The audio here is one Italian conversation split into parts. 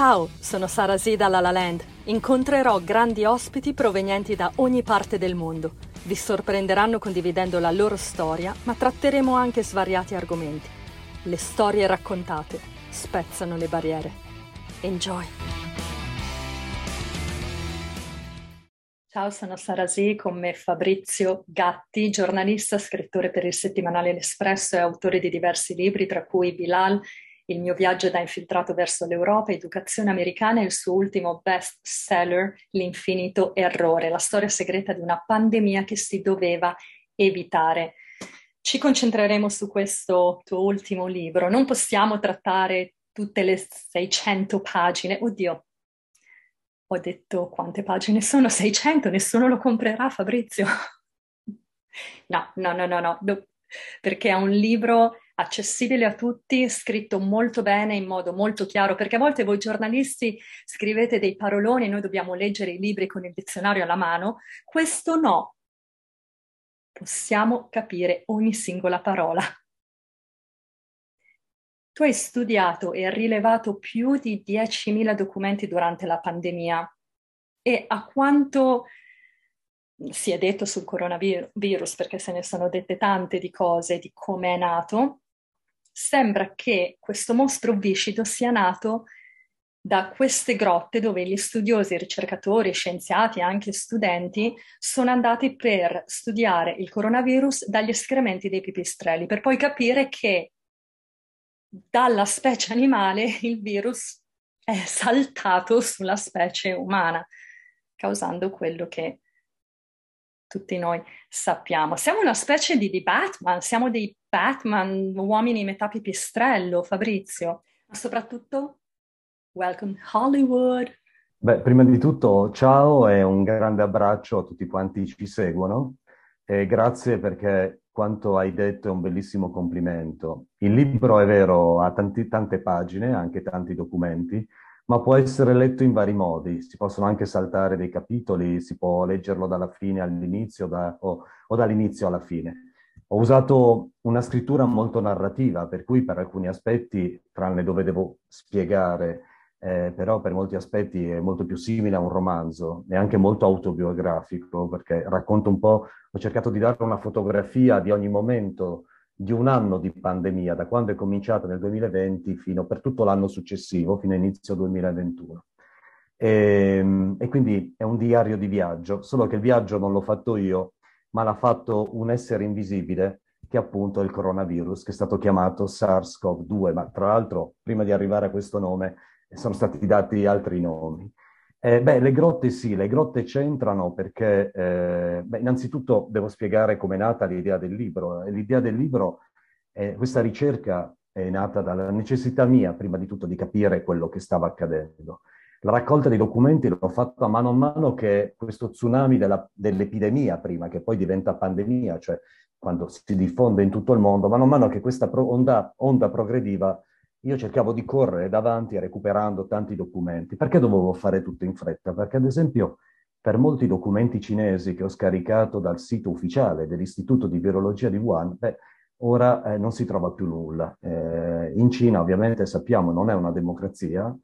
Ciao, sono Sara Z da La La Land. Incontrerò grandi ospiti provenienti da ogni parte del mondo. Vi sorprenderanno condividendo la loro storia, ma tratteremo anche svariati argomenti. Le storie raccontate spezzano le barriere. Enjoy! Ciao, sono Sara Z, con me Fabrizio Gatti, giornalista, scrittore per il settimanale L'Espresso e autore di diversi libri, tra cui Bilal il mio viaggio da infiltrato verso l'Europa, Educazione americana e il suo ultimo best seller, L'infinito errore, la storia segreta di una pandemia che si doveva evitare. Ci concentreremo su questo tuo ultimo libro. Non possiamo trattare tutte le 600 pagine. Oddio, ho detto quante pagine sono? 600, nessuno lo comprerà, Fabrizio. No, no, no, no, no, perché è un libro accessibile a tutti, scritto molto bene, in modo molto chiaro, perché a volte voi giornalisti scrivete dei paroloni e noi dobbiamo leggere i libri con il dizionario alla mano. Questo no. Possiamo capire ogni singola parola. Tu hai studiato e rilevato più di 10.000 documenti durante la pandemia e a quanto si è detto sul coronavirus, perché se ne sono dette tante di cose, di come è nato, sembra che questo mostro viscido sia nato da queste grotte dove gli studiosi, ricercatori, scienziati e anche studenti sono andati per studiare il coronavirus dagli escrementi dei pipistrelli, per poi capire che dalla specie animale il virus è saltato sulla specie umana, causando quello che tutti noi sappiamo. Siamo una specie di, di Batman, siamo dei Batman, uomini metà pipistrello, Fabrizio, ma soprattutto welcome Hollywood. Beh, prima di tutto ciao e un grande abbraccio a tutti quanti ci seguono e grazie perché quanto hai detto è un bellissimo complimento. Il libro è vero, ha tanti, tante pagine, anche tanti documenti, ma può essere letto in vari modi. Si possono anche saltare dei capitoli, si può leggerlo dalla fine all'inizio da, o, o dall'inizio alla fine. Ho usato una scrittura molto narrativa, per cui per alcuni aspetti, tranne dove devo spiegare, eh, però per molti aspetti è molto più simile a un romanzo e anche molto autobiografico, perché racconto un po', ho cercato di dare una fotografia di ogni momento di un anno di pandemia, da quando è cominciata nel 2020 fino per tutto l'anno successivo, fino a inizio 2021. E, ehm, e, quindi è un diario di viaggio, solo che il viaggio non l'ho fatto io, ma l'ha fatto un essere invisibile, che è appunto il coronavirus, che è stato chiamato SARS-CoV-2, ma tra l'altro prima di arrivare a questo nome sono stati dati altri nomi. Eh, beh, le grotte sì, le grotte c'entrano perché, eh, beh, innanzitutto devo spiegare come è nata l'idea del libro. L'idea del libro, eh, questa ricerca è nata dalla necessità mia, prima di tutto, di capire quello che stava accadendo. La raccolta dei documenti l'ho fatta mano a mano che questo tsunami della, dell'epidemia prima, che poi diventa pandemia, cioè quando si diffonde in tutto il mondo, mano a mano che questa onda, onda progrediva io cercavo di correre davanti recuperando tanti documenti. Perché dovevo fare tutto in fretta? Perché ad esempio per molti documenti cinesi che ho scaricato dal sito ufficiale dell'Istituto di Virologia di Wuhan, beh, ora eh, non si trova più nulla. Eh, in Cina ovviamente sappiamo non è una democrazia,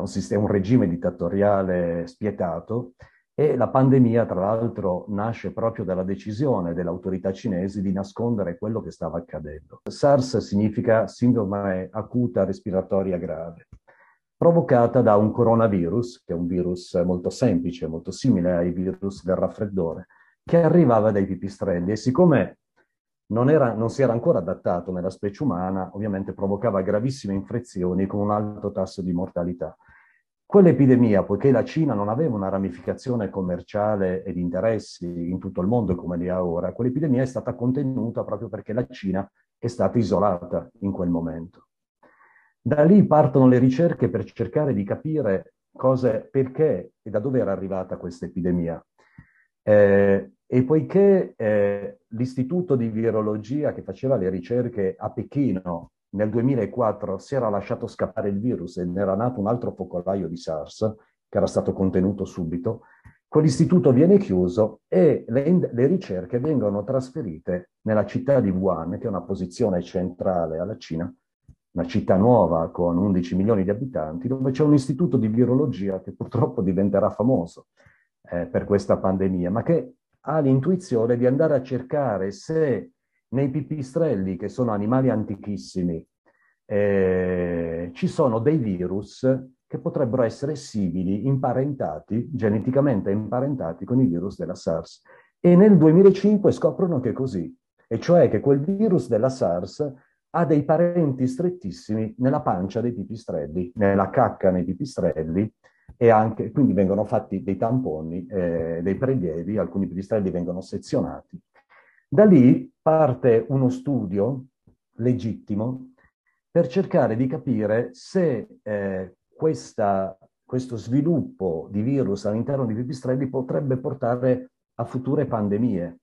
un, sistema, un regime dittatoriale spietato e la pandemia, tra l'altro, nasce proprio dalla decisione delle autorità cinesi di nascondere quello che stava accadendo. SARS significa sindrome acuta respiratoria grave, provocata da un coronavirus, che è un virus molto semplice, molto simile ai virus del raffreddore, che arrivava dai pipistrelli e siccome non, era, non, si era ancora adattato nella specie umana, ovviamente provocava gravissime infezioni con un alto tasso di mortalità. Quell'epidemia, poiché la Cina non aveva una ramificazione commerciale e di interessi in tutto il mondo come li ha ora, quell'epidemia è stata contenuta proprio perché la Cina è stata isolata in quel momento. Da lì partono le ricerche per cercare di capire cose, perché e da dove era arrivata questa epidemia. Eh, e poiché eh, l'istituto di virologia che faceva le ricerche a Pechino nel 2004 si era lasciato scappare il virus e ne era nato un altro focolaio di SARS, che era stato contenuto subito, quell'istituto viene chiuso e le, le, ricerche vengono trasferite nella città di Wuhan, che è una posizione centrale alla Cina, una città nuova con 11 milioni di abitanti, dove c'è un istituto di virologia che purtroppo diventerà famoso eh, per questa pandemia, ma che ha l'intuizione di andare a cercare se nei pipistrelli, che sono animali antichissimi, eh, ci sono dei virus che potrebbero essere simili, imparentati, geneticamente imparentati con i virus della SARS. E nel 2005 scoprono che è così, e cioè che quel virus della SARS ha dei parenti strettissimi nella pancia dei pipistrelli, nella cacca nei pipistrelli, e anche, quindi vengono fatti dei tamponi, eh, dei prelievi, alcuni pipistrelli vengono sezionati. Da lì parte uno studio legittimo per cercare di capire se eh, questa, questo sviluppo di virus all'interno di pipistrelli potrebbe portare a future pandemie,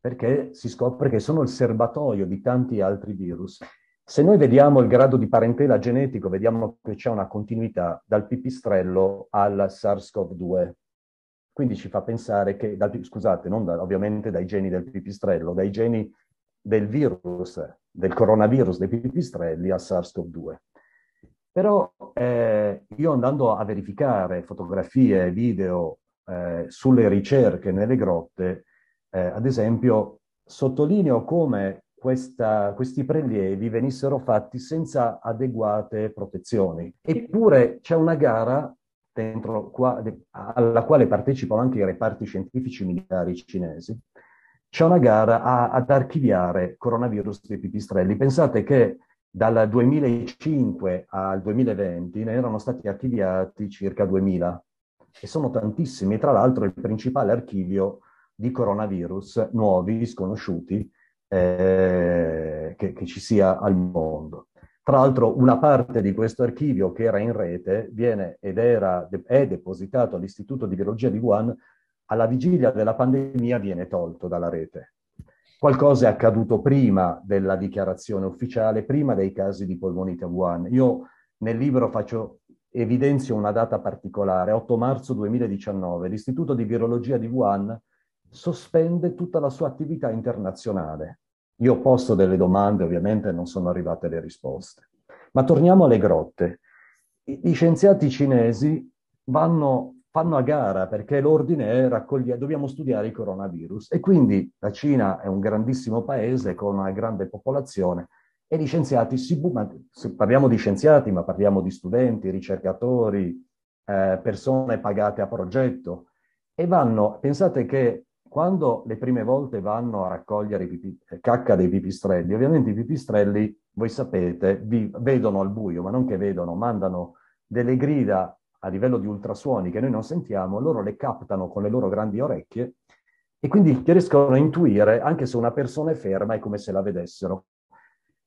perché si scopre che sono il serbatoio di tanti altri virus. Se noi vediamo il grado di parentela genetico, vediamo che c'è una continuità dal pipistrello al SARS-CoV-2. Quindi ci fa pensare che, dal, scusate, non da, ovviamente dai geni del pipistrello, dai geni del virus, del coronavirus dei pipistrelli al SARS-CoV-2. Però eh, io andando a verificare fotografie, video eh, sulle ricerche nelle grotte, eh, ad esempio, sottolineo come questa, questi prelievi venissero fatti senza adeguate protezioni. Eppure c'è una gara dentro qua, alla quale partecipano anche i reparti scientifici militari cinesi. C'è una gara a, ad archiviare coronavirus dei pipistrelli. Pensate che dal 2005 al 2020 ne erano stati archiviati circa 2000 e sono tantissimi. Tra l'altro il principale archivio di coronavirus nuovi, sconosciuti, eh, che, che, ci sia al mondo. Tra l'altro una parte di questo archivio che era in rete viene ed era, è depositato all'Istituto di Biologia di Wuhan, alla vigilia della pandemia viene tolto dalla rete. Qualcosa è accaduto prima della dichiarazione ufficiale, prima dei casi di polmonite a Wuhan. Io nel libro faccio, evidenzio una data particolare, 8 marzo 2019, l'Istituto di Virologia di Wuhan sospende tutta la sua attività internazionale. Io ho posto delle domande, ovviamente non sono arrivate le risposte. Ma torniamo alle grotte. Gli scienziati cinesi vanno fanno a gara perché l'ordine è raccogliere, dobbiamo studiare il coronavirus e quindi la Cina è un grandissimo paese con una grande popolazione e gli scienziati si parliamo di scienziati ma parliamo di studenti, ricercatori, eh, persone pagate a progetto e vanno, pensate che quando le prime volte vanno a raccogliere pipi, cacca dei pipistrelli, ovviamente i pipistrelli, voi sapete, vi vedono al buio, ma non che vedono, mandano delle grida a livello di ultrasuoni che noi non sentiamo, loro le captano con le loro grandi orecchie e quindi riescono a intuire anche se una persona è ferma è come se la vedessero.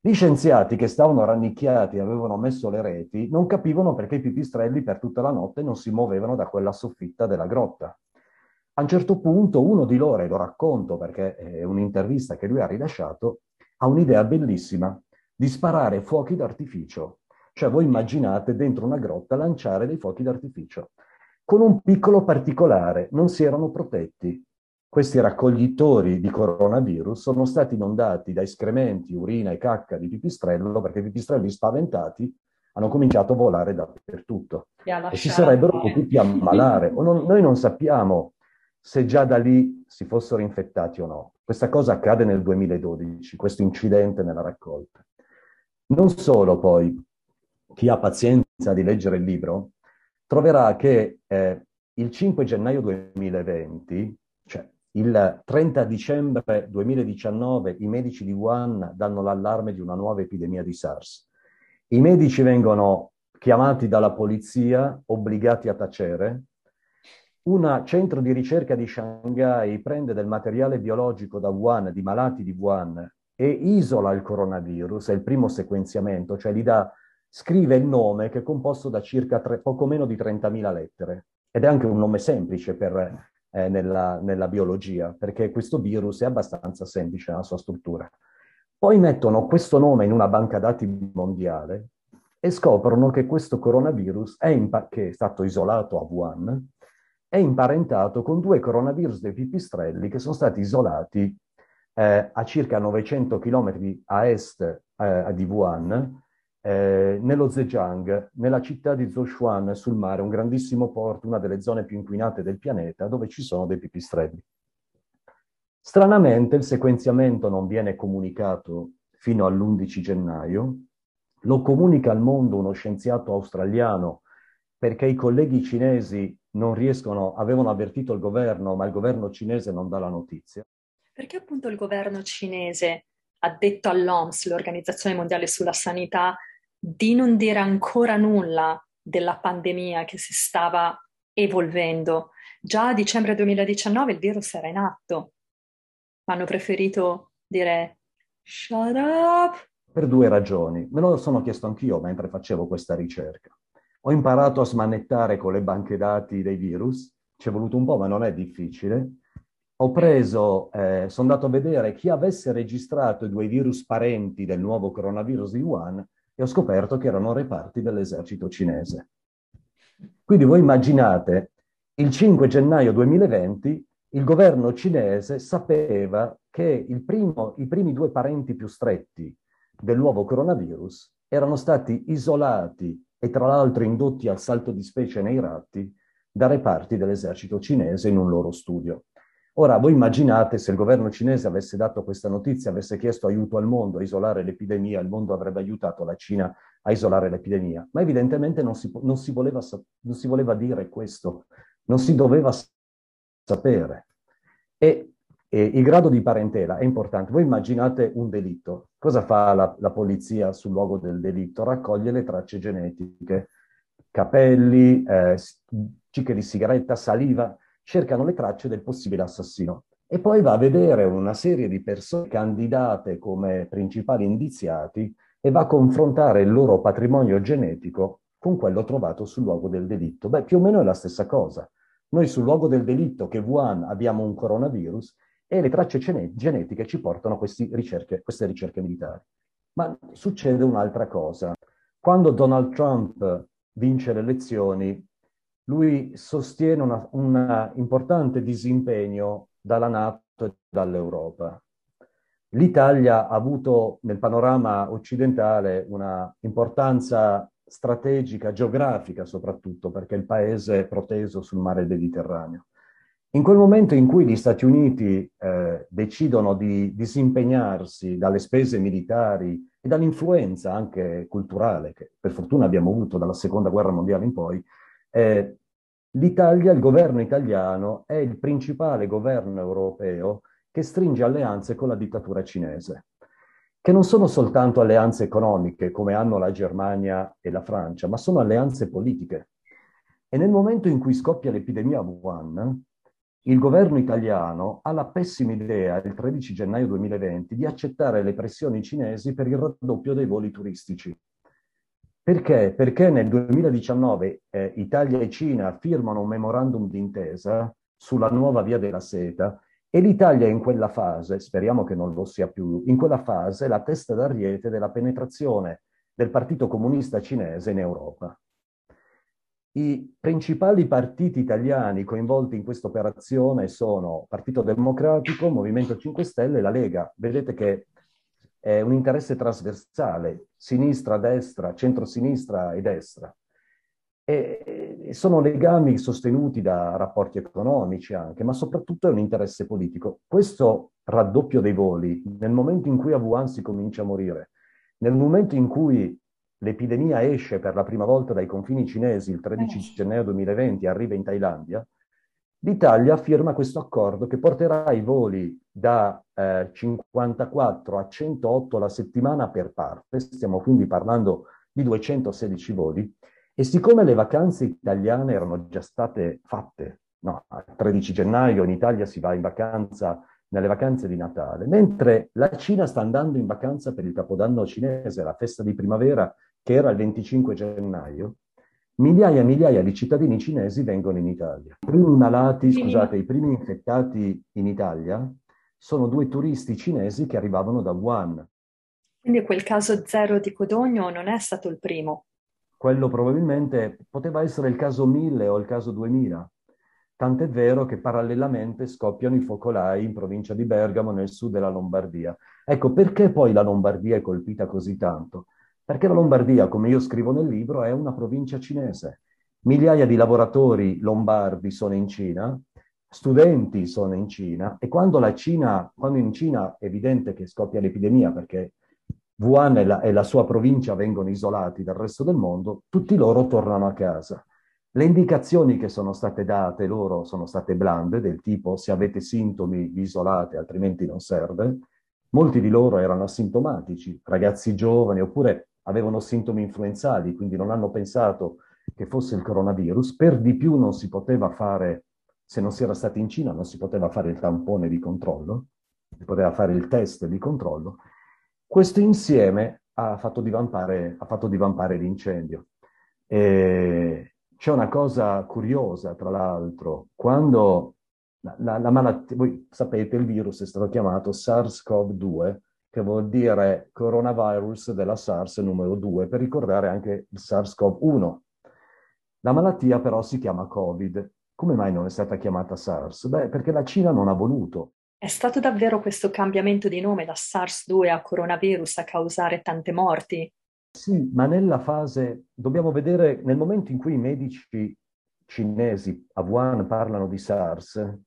Gli scienziati che stavano rannicchiati e avevano messo le reti non capivano perché i pipistrelli per tutta la notte non si muovevano da quella soffitta della grotta. A un certo punto uno di loro, e lo racconto perché è un'intervista che lui ha rilasciato, ha un'idea bellissima di sparare fuochi d'artificio cioè voi immaginate dentro una grotta lanciare dei fuochi d'artificio. Con un piccolo particolare, non si erano protetti. Questi raccoglitori di coronavirus sono stati inondati da escrementi, urina e cacca di pipistrello perché i pipistrelli spaventati hanno cominciato a volare dappertutto e si sarebbero potuti ammalare. Non, noi non sappiamo se già da lì si fossero infettati o no. Questa cosa accade nel 2012, questo incidente nella raccolta. Non solo poi, chi ha pazienza di leggere il libro, troverà che eh, il 5 gennaio 2020, cioè il 30 dicembre 2019, i medici di Wuhan danno l'allarme di una nuova epidemia di SARS. I medici vengono chiamati dalla polizia, obbligati a tacere. Un centro di ricerca di Shanghai prende del materiale biologico da Wuhan, di malati di Wuhan, e isola il coronavirus, è il primo sequenziamento, cioè gli dà scrive il nome che è composto da circa tre, poco meno di 30.000 lettere ed è anche un nome semplice per, eh, nella, nella biologia, perché questo virus è abbastanza semplice nella sua struttura. Poi mettono questo nome in una banca dati mondiale e scoprono che questo coronavirus, è impa- che è stato isolato a Wuhan, è imparentato con due coronavirus dei pipistrelli che sono stati isolati eh, a circa 900 km a est eh, di Wuhan eh, nello Zhejiang, nella città di Zhoushan sul mare, un grandissimo porto, una delle zone più inquinate del pianeta, dove ci sono dei pipistrelli. Stranamente il sequenziamento non viene comunicato fino all'11 gennaio, lo comunica al mondo uno scienziato australiano perché i colleghi cinesi non riescono, avevano avvertito il governo, ma il governo cinese non dà la notizia. Perché appunto il governo cinese ha detto all'OMS, l'Organizzazione Mondiale sulla Sanità, di non dire ancora nulla della pandemia che si stava evolvendo. Già a dicembre 2019 il virus era in atto, ma hanno preferito dire shut up. Per due ragioni. Me lo sono chiesto anch'io mentre facevo questa ricerca. Ho imparato a smanettare con le banche dati dei virus, ci è voluto un po', ma non è difficile. Ho preso, eh, sono andato a vedere chi avesse registrato i due virus parenti del nuovo coronavirus di Wuhan e ho scoperto che erano reparti dell'esercito cinese. Quindi voi immaginate, il 5 gennaio 2020 il governo cinese sapeva che primo, i primi due parenti più stretti del nuovo coronavirus erano stati isolati e tra l'altro indotti al salto di specie nei ratti da reparti dell'esercito cinese in un loro studio. Ora, voi immaginate se il governo cinese avesse dato questa notizia, avesse chiesto aiuto al mondo a isolare l'epidemia, il mondo avrebbe aiutato la Cina a isolare l'epidemia, ma evidentemente non si, non si, voleva, non si voleva dire questo, non si doveva sapere. E, e, il grado di parentela è importante. Voi immaginate un delitto. Cosa fa la, la polizia sul luogo del delitto? Raccoglie le tracce genetiche, capelli, eh, cicche di sigaretta, saliva, cercano le tracce del possibile assassino e poi va a vedere una serie di persone candidate come principali indiziati e va a confrontare il loro patrimonio genetico con quello trovato sul luogo del delitto. Beh, più o meno è la stessa cosa. Noi sul luogo del delitto, che Wuhan, abbiamo un coronavirus e le tracce genetiche ci portano a ricerche, queste ricerche militari. Ma succede un'altra cosa. Quando Donald Trump vince le elezioni, lui sostiene un importante disimpegno dalla Nato e dall'Europa. L'Italia ha avuto nel panorama occidentale una importanza strategica, geografica soprattutto, perché il paese è proteso sul mare Mediterraneo. In quel momento in cui gli Stati Uniti eh, decidono di disimpegnarsi dalle spese militari e dall'influenza anche culturale, che per fortuna abbiamo avuto dalla seconda guerra mondiale in poi, eh, l'Italia, il governo italiano, è il principale governo europeo che stringe alleanze con la dittatura cinese, che non sono soltanto alleanze economiche come hanno la Germania e la Francia, ma sono alleanze politiche. E nel momento in cui scoppia l'epidemia a Wuhan, il governo italiano ha la pessima idea, il 13 gennaio 2020, di accettare le pressioni cinesi per il raddoppio dei voli turistici. Perché? Perché nel 2019 eh, Italia e Cina firmano un memorandum d'intesa sulla nuova via della seta e l'Italia in quella fase, speriamo che non lo sia più, in quella fase la testa d'ariete della penetrazione del Partito Comunista Cinese in Europa. I principali partiti italiani coinvolti in questa operazione sono Partito Democratico, Movimento 5 Stelle e la Lega. Vedete che è un interesse trasversale, sinistra, destra, centrosinistra e destra. E sono legami sostenuti da rapporti economici anche, ma soprattutto è un interesse politico. Questo raddoppio dei voli, nel momento in cui a Wuhan si comincia a morire, nel momento in cui l'epidemia esce per la prima volta dai confini cinesi il 13 eh. gennaio 2020 e arriva in Thailandia, l'Italia firma questo accordo che porterà i voli da eh, 54 a 108 la settimana per parte, stiamo quindi parlando di 216 voli, e siccome le vacanze italiane erano già state fatte, no, il 13 gennaio in Italia si va in vacanza nelle vacanze di Natale, mentre la Cina sta andando in vacanza per il Capodanno cinese, la festa di primavera che era il 25 gennaio, migliaia e migliaia di cittadini cinesi vengono in Italia. I primi malati, scusate, i primi infettati in Italia sono due turisti cinesi che arrivavano da Wuhan. Quindi quel caso zero di Codogno non è stato il primo? Quello probabilmente poteva essere il caso 1000 o il caso 2000. Tant'è vero che parallelamente scoppiano i focolai in provincia di Bergamo, nel sud della Lombardia. Ecco, perché poi la Lombardia è colpita così tanto? Perché la Lombardia, come io scrivo nel libro, è una provincia cinese. Migliaia di lavoratori lombardi sono in Cina, studenti sono in Cina e quando, la Cina, quando in Cina è evidente che scoppia l'epidemia perché Wuhan e la, e la sua provincia vengono isolati dal resto del mondo, tutti loro tornano a casa. Le indicazioni che sono state date loro sono state blande, del tipo se avete sintomi vi isolate, altrimenti non serve. Molti di loro erano asintomatici, ragazzi giovani, oppure avevano sintomi influenzali, quindi non hanno pensato che fosse il coronavirus. Per di più non si poteva fare, se non si era stati in Cina, non si poteva fare il tampone di controllo, si poteva fare il test di controllo. Questo insieme ha fatto divampare, ha fatto divampare l'incendio. E c'è una cosa curiosa, tra l'altro, quando la, la, la malattia, voi sapete, il virus è stato chiamato SARS-CoV-2, che vuol dire coronavirus della SARS numero 2, per ricordare anche il SARS-CoV-1. La malattia però si chiama Covid. Come mai non è stata chiamata SARS? Beh, perché la Cina non ha voluto. È stato davvero questo cambiamento di nome da SARS-2 a coronavirus a causare tante morti? Sì, ma nella fase, dobbiamo vedere, nel momento in cui i medici cinesi a Wuhan parlano di SARS,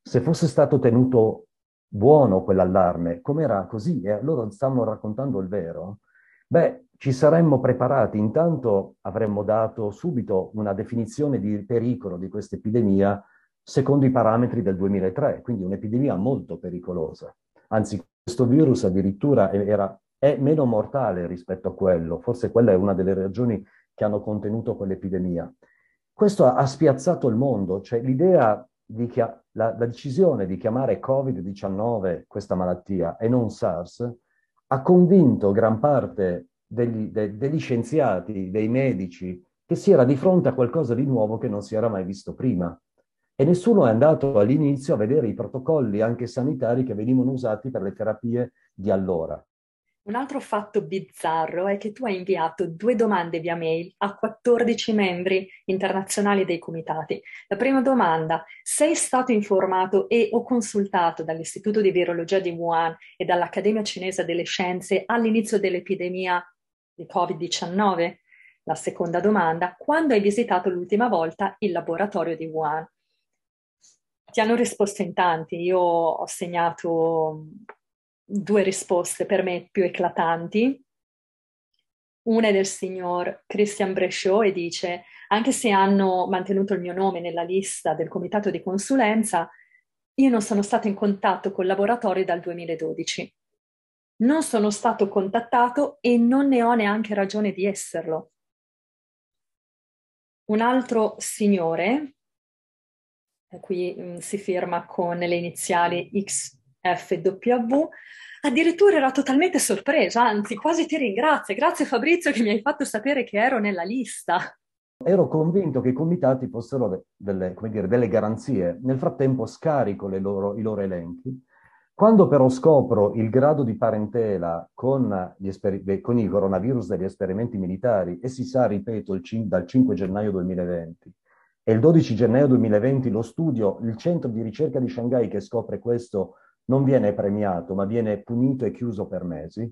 se fosse stato tenuto buono quell'allarme, come era così, e loro stanno raccontando il vero, beh, ci saremmo preparati. Intanto avremmo dato subito una definizione di pericolo di questa epidemia secondo i parametri del 2003, quindi un'epidemia molto pericolosa. Anzi, questo virus addirittura era è meno mortale rispetto a quello. Forse quella è una delle ragioni che hanno contenuto quell'epidemia. Questo ha spiazzato il mondo, cioè l'idea di che la, la, decisione di chiamare Covid-19 questa malattia e non SARS ha convinto gran parte degli, de, degli scienziati, dei medici, che si era di fronte a qualcosa di nuovo che non si era mai visto prima. E nessuno è andato all'inizio a vedere i protocolli anche sanitari che venivano usati per le terapie di allora. Un altro fatto bizzarro è che tu hai inviato due domande via mail a 14 membri internazionali dei comitati. La prima domanda, sei stato informato e o consultato dall'Istituto di Virologia di Wuhan e dall'Accademia Cinese delle Scienze all'inizio dell'epidemia di Covid-19? La seconda domanda, quando hai visitato l'ultima volta il laboratorio di Wuhan? Ti hanno risposto in tanti, io ho segnato due risposte per me più eclatanti. Una è del signor Christian Bresciot e dice, anche se hanno mantenuto il mio nome nella lista del comitato di consulenza, io non sono stato in contatto con laboratori dal 2012. Non sono stato contattato e non ne ho neanche ragione di esserlo. Un altro signore, qui mh, mm, si firma con le iniziali XFW, Addirittura era totalmente sorpresa, anzi quasi ti ringrazio. Grazie Fabrizio che mi hai fatto sapere che ero nella lista. Ero convinto che i comitati fossero delle, dire, delle garanzie. Nel frattempo scarico loro, i loro elenchi. Quando però scopro il grado di parentela con, esper- con il coronavirus degli esperimenti militari, e si sa, ripeto, cin- dal 5 gennaio 2020, e il 12 gennaio 2020 lo studio, il centro di ricerca di Shanghai che scopre questo non viene premiato, ma viene punito e chiuso per mesi,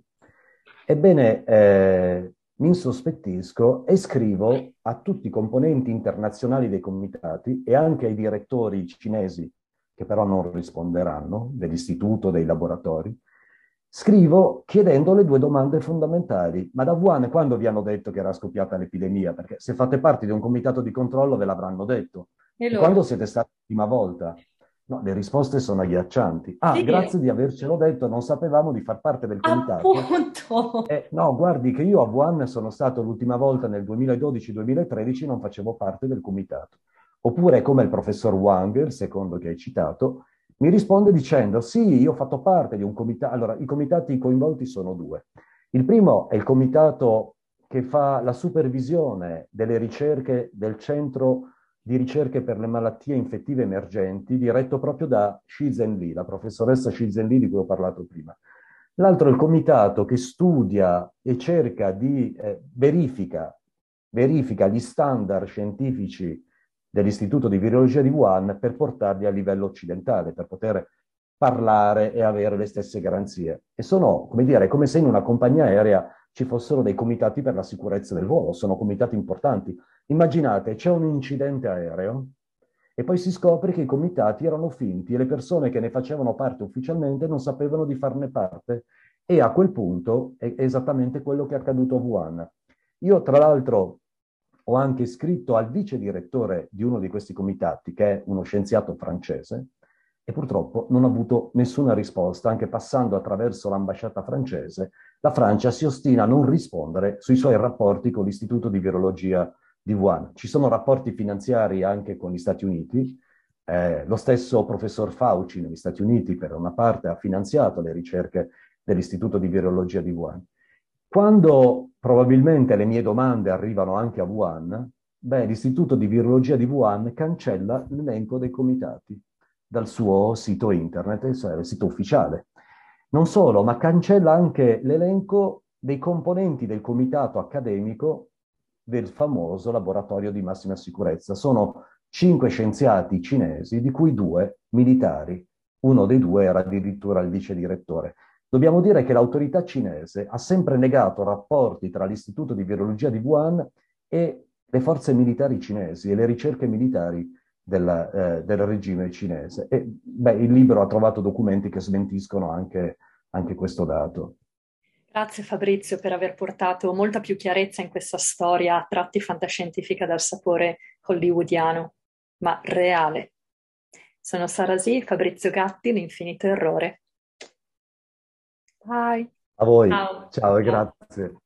ebbene eh, mi insospettisco e scrivo a tutti i componenti internazionali dei comitati e anche ai direttori cinesi, che però non risponderanno, dell'istituto, dei laboratori, scrivo chiedendo le due domande fondamentali. Ma da Wuhan quando vi hanno detto che era scoppiata l'epidemia? Perché se fate parte di un comitato di controllo ve l'avranno detto. E, e quando siete stati l'ultima volta? No, le risposte sono agghiaccianti. Ah, sì. grazie di avercelo detto, non sapevamo di far parte del comitato. Appunto! Eh, no, guardi che io a Wuhan sono stato l'ultima volta nel 2012-2013, non facevo parte del comitato. Oppure come il professor Wang, il secondo che hai citato, mi risponde dicendo sì, io ho fatto parte di un comitato. Allora, i comitati coinvolti sono due. Il primo è il comitato che fa la supervisione delle ricerche del centro di ricerche per le malattie infettive emergenti, diretto proprio da Xi Zhenli, la professoressa Xi Zhenli di cui ho parlato prima. L'altro è il comitato che studia e cerca di eh, verifica, verifica gli standard scientifici dell'Istituto di Virologia di Wuhan per portarli a livello occidentale, per poter parlare e avere le stesse garanzie. E sono, come dire, come se in una compagnia aerea ci fossero dei comitati per la sicurezza del volo, sono comitati importanti. Immaginate, c'è un incidente aereo e poi si scopre che i comitati erano finti e le persone che ne facevano parte ufficialmente non sapevano di farne parte e a quel punto è esattamente quello che è accaduto a Wuhan. Io tra l'altro ho anche scritto al vice direttore di uno di questi comitati, che è uno scienziato francese, purtroppo non ho avuto nessuna risposta, anche passando attraverso l'ambasciata francese. La Francia si ostina a non rispondere sui suoi rapporti con l'Istituto di Virologia di Wuhan. Ci sono rapporti finanziari anche con gli Stati Uniti. Eh, lo stesso professor Fauci negli Stati Uniti, per una parte, ha finanziato le ricerche dell'Istituto di Virologia di Wuhan. Quando probabilmente le mie domande arrivano anche a Wuhan, beh, l'Istituto di Virologia di Wuhan cancella l'elenco dei comitati dal suo sito internet, cioè il sito ufficiale. Non solo, ma cancella anche l'elenco dei componenti del comitato accademico del famoso laboratorio di massima sicurezza. Sono cinque scienziati cinesi, di cui due militari. Uno dei due era addirittura il vice direttore. Dobbiamo dire che l'autorità cinese ha sempre negato rapporti tra l'Istituto di Virologia di Wuhan e le forze militari cinesi e le ricerche militari del, eh, del regime cinese. E beh, il libro ha trovato documenti che smentiscono anche, anche questo dato. Grazie Fabrizio per aver portato molta più chiarezza in questa storia a tratti fantascientifica dal sapore hollywoodiano, ma reale. Sono Sara Z, Fabrizio Gatti, L'Infinito Errore. Bye. A voi. Ciao, Ciao e grazie.